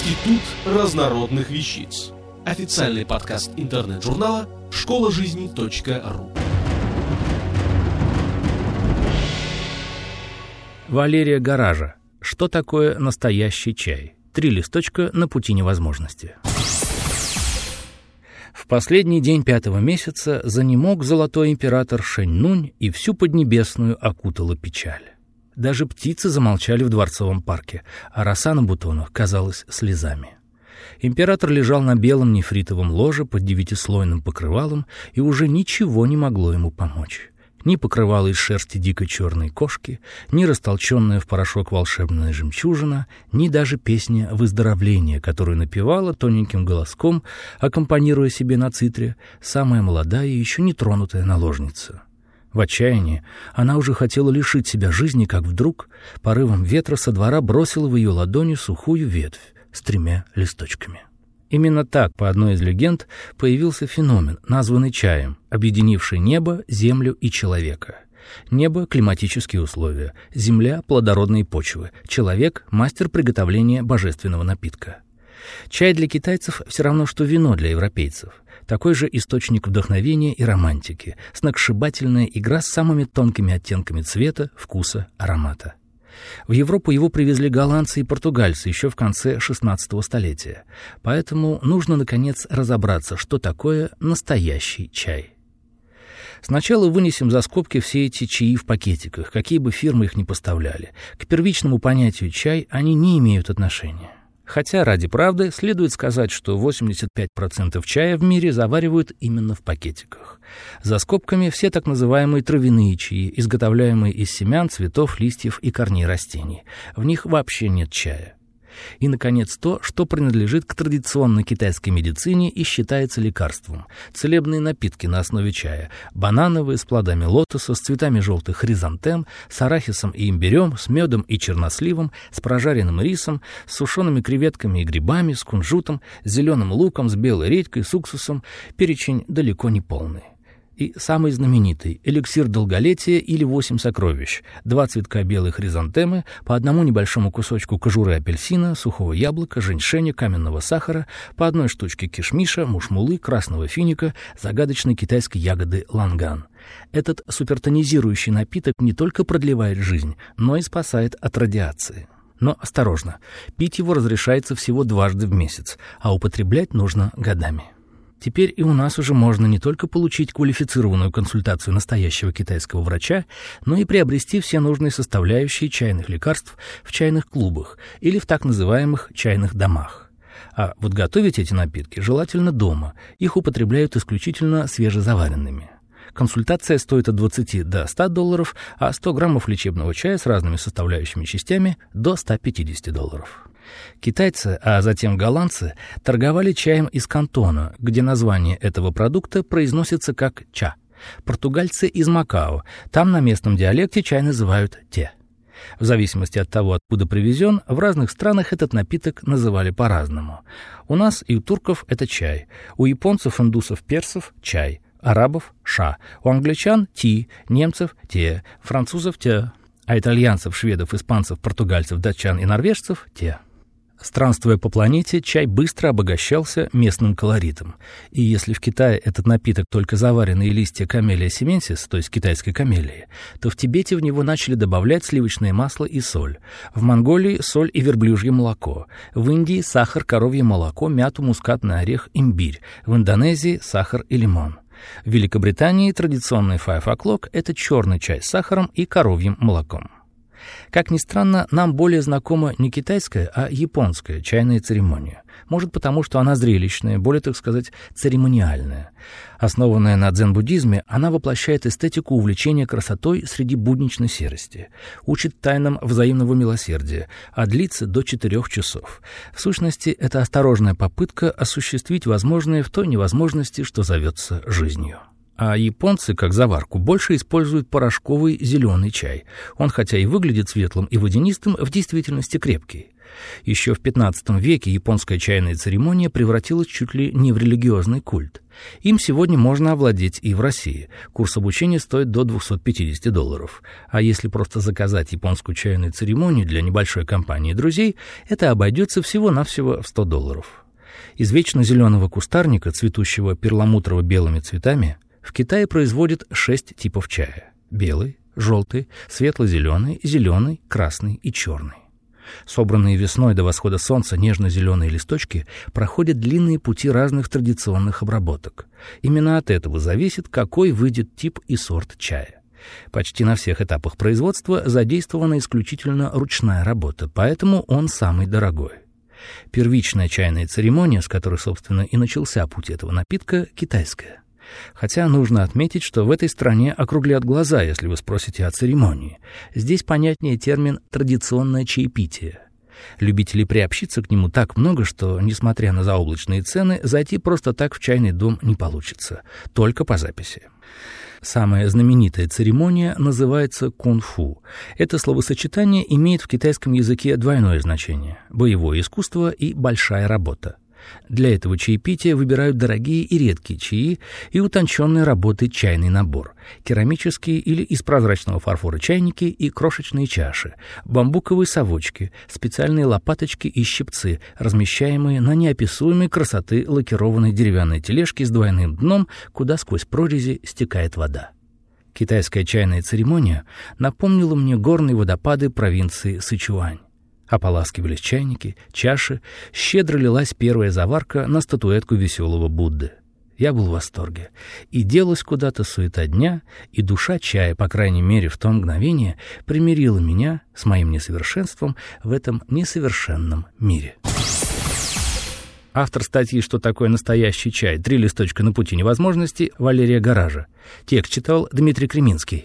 Институт разнородных вещиц. Официальный подкаст интернет-журнала школа жизни .ру. Валерия Гаража. Что такое настоящий чай? Три листочка на пути невозможности. В последний день пятого месяца занемог золотой император Шэньнунь и всю Поднебесную окутала печаль. Даже птицы замолчали в дворцовом парке, а роса на бутонах казалась слезами. Император лежал на белом нефритовом ложе под девятислойным покрывалом, и уже ничего не могло ему помочь. Ни покрывало из шерсти дикой черной кошки, ни растолченная в порошок волшебная жемчужина, ни даже песня выздоровления, которую напевала тоненьким голоском, аккомпанируя себе на цитре, самая молодая и еще не тронутая наложница. В отчаянии она уже хотела лишить себя жизни, как вдруг порывом ветра со двора бросила в ее ладони сухую ветвь с тремя листочками. Именно так, по одной из легенд, появился феномен, названный чаем, объединивший небо, землю и человека. Небо — климатические условия, земля — плодородные почвы, человек — мастер приготовления божественного напитка. Чай для китайцев все равно, что вино для европейцев. Такой же источник вдохновения и романтики, сногсшибательная игра с самыми тонкими оттенками цвета, вкуса, аромата. В Европу его привезли голландцы и португальцы еще в конце XVI столетия. Поэтому нужно, наконец, разобраться, что такое настоящий чай. Сначала вынесем за скобки все эти чаи в пакетиках, какие бы фирмы их ни поставляли. К первичному понятию «чай» они не имеют отношения. Хотя, ради правды, следует сказать, что 85% чая в мире заваривают именно в пакетиках. За скобками все так называемые травяные чаи, изготовляемые из семян, цветов, листьев и корней растений. В них вообще нет чая. И, наконец, то, что принадлежит к традиционной китайской медицине и считается лекарством. Целебные напитки на основе чая. Банановые с плодами лотоса, с цветами желтых хризантем, с арахисом и имбирем, с медом и черносливом, с прожаренным рисом, с сушеными креветками и грибами, с кунжутом, с зеленым луком, с белой редькой, с уксусом. Перечень далеко не полный и самый знаменитый — эликсир долголетия или восемь сокровищ. Два цветка белой хризантемы, по одному небольшому кусочку кожуры апельсина, сухого яблока, женьшеня, каменного сахара, по одной штучке кишмиша, мушмулы, красного финика, загадочной китайской ягоды ланган. Этот супертонизирующий напиток не только продлевает жизнь, но и спасает от радиации. Но осторожно, пить его разрешается всего дважды в месяц, а употреблять нужно годами. Теперь и у нас уже можно не только получить квалифицированную консультацию настоящего китайского врача, но и приобрести все нужные составляющие чайных лекарств в чайных клубах или в так называемых чайных домах. А вот готовить эти напитки желательно дома. Их употребляют исключительно свежезаваренными. Консультация стоит от 20 до 100 долларов, а 100 граммов лечебного чая с разными составляющими частями до 150 долларов. Китайцы, а затем голландцы, торговали чаем из Кантона, где название этого продукта произносится как «ча». Португальцы из Макао, там на местном диалекте чай называют «те». В зависимости от того, откуда привезен, в разных странах этот напиток называли по-разному. У нас и у турков это чай, у японцев, индусов, персов – чай, арабов – ша, у англичан – ти, немцев – те, французов – те, а итальянцев, шведов, испанцев, португальцев, датчан и норвежцев – те. Странствуя по планете, чай быстро обогащался местным колоритом. И если в Китае этот напиток только заваренные листья камелия семенсис, то есть китайской камелии, то в Тибете в него начали добавлять сливочное масло и соль. В Монголии соль и верблюжье молоко. В Индии сахар, коровье молоко, мяту, мускатный орех, имбирь. В Индонезии сахар и лимон. В Великобритании традиционный five o'clock – это черный чай с сахаром и коровьим молоком. Как ни странно, нам более знакома не китайская, а японская чайная церемония. Может, потому что она зрелищная, более, так сказать, церемониальная. Основанная на дзен-буддизме, она воплощает эстетику увлечения красотой среди будничной серости, учит тайнам взаимного милосердия, а длится до четырех часов. В сущности, это осторожная попытка осуществить возможное в той невозможности, что зовется жизнью. А японцы, как заварку, больше используют порошковый зеленый чай. Он, хотя и выглядит светлым и водянистым, в действительности крепкий. Еще в XV веке японская чайная церемония превратилась чуть ли не в религиозный культ. Им сегодня можно овладеть и в России. Курс обучения стоит до 250 долларов. А если просто заказать японскую чайную церемонию для небольшой компании друзей, это обойдется всего-навсего в 100 долларов. Из вечно зеленого кустарника, цветущего перламутрово-белыми цветами, в Китае производят шесть типов чая. Белый, желтый, светло-зеленый, зеленый, красный и черный. Собранные весной до восхода солнца нежно-зеленые листочки проходят длинные пути разных традиционных обработок. Именно от этого зависит, какой выйдет тип и сорт чая. Почти на всех этапах производства задействована исключительно ручная работа, поэтому он самый дорогой. Первичная чайная церемония, с которой, собственно, и начался путь этого напитка, китайская. Хотя нужно отметить, что в этой стране округлят глаза, если вы спросите о церемонии. Здесь понятнее термин «традиционное чаепитие». Любителей приобщиться к нему так много, что, несмотря на заоблачные цены, зайти просто так в чайный дом не получится, только по записи. Самая знаменитая церемония называется кунг-фу. Это словосочетание имеет в китайском языке двойное значение – боевое искусство и большая работа. Для этого чаепития выбирают дорогие и редкие чаи и утонченной работы чайный набор, керамические или из прозрачного фарфора чайники и крошечные чаши, бамбуковые совочки, специальные лопаточки и щипцы, размещаемые на неописуемой красоты лакированной деревянной тележке с двойным дном, куда сквозь прорези стекает вода. Китайская чайная церемония напомнила мне горные водопады провинции Сычуань. Ополаскивались чайники, чаши, щедро лилась первая заварка на статуэтку веселого Будды. Я был в восторге. И делась куда-то суета дня, и душа чая, по крайней мере, в то мгновение, примирила меня с моим несовершенством в этом несовершенном мире. Автор статьи «Что такое настоящий чай? Три листочка на пути невозможности» Валерия Гаража. Текст читал Дмитрий Креминский.